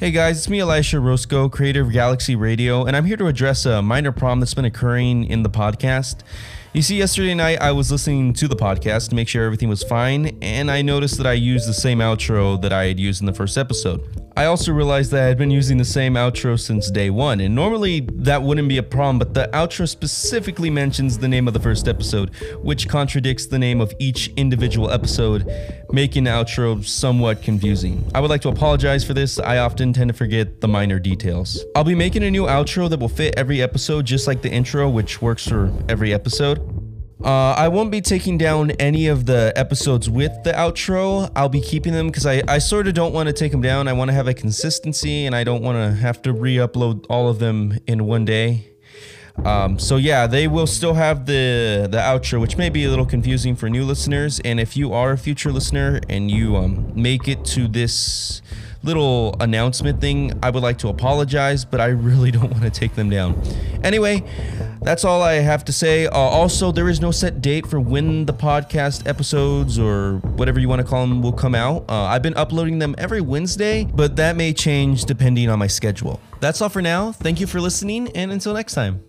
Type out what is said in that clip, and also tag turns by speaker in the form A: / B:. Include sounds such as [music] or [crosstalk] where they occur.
A: Hey guys, it's me, Elisha Roscoe, creator of Galaxy Radio, and I'm here to address a minor problem that's been occurring in the podcast. You see, yesterday night I was listening to the podcast to make sure everything was fine, and I noticed that I used the same outro that I had used in the first episode. I also realized that I had been using the same outro since day one, and normally that wouldn't be a problem, but the outro specifically mentions the name of the first episode, which contradicts the name of each individual episode, making the outro somewhat confusing. I would like to apologize for this, I often tend to forget the minor details. I'll be making a new outro that will fit every episode, just like the intro, which works for every episode. Uh, I won't be taking down any of the episodes with the outro. I'll be keeping them because I, I sort of don't want to take them down. I want to have a consistency and I don't want to have to re upload all of them in one day. Um, so yeah, they will still have the the outro, which may be a little confusing for new listeners. And if you are a future listener and you um, make it to this little announcement thing, I would like to apologize, but I really [laughs] don't want to take them down. Anyway, that's all I have to say. Uh, also, there is no set date for when the podcast episodes or whatever you want to call them will come out. Uh, I've been uploading them every Wednesday, but that may change depending on my schedule. That's all for now. Thank you for listening, and until next time.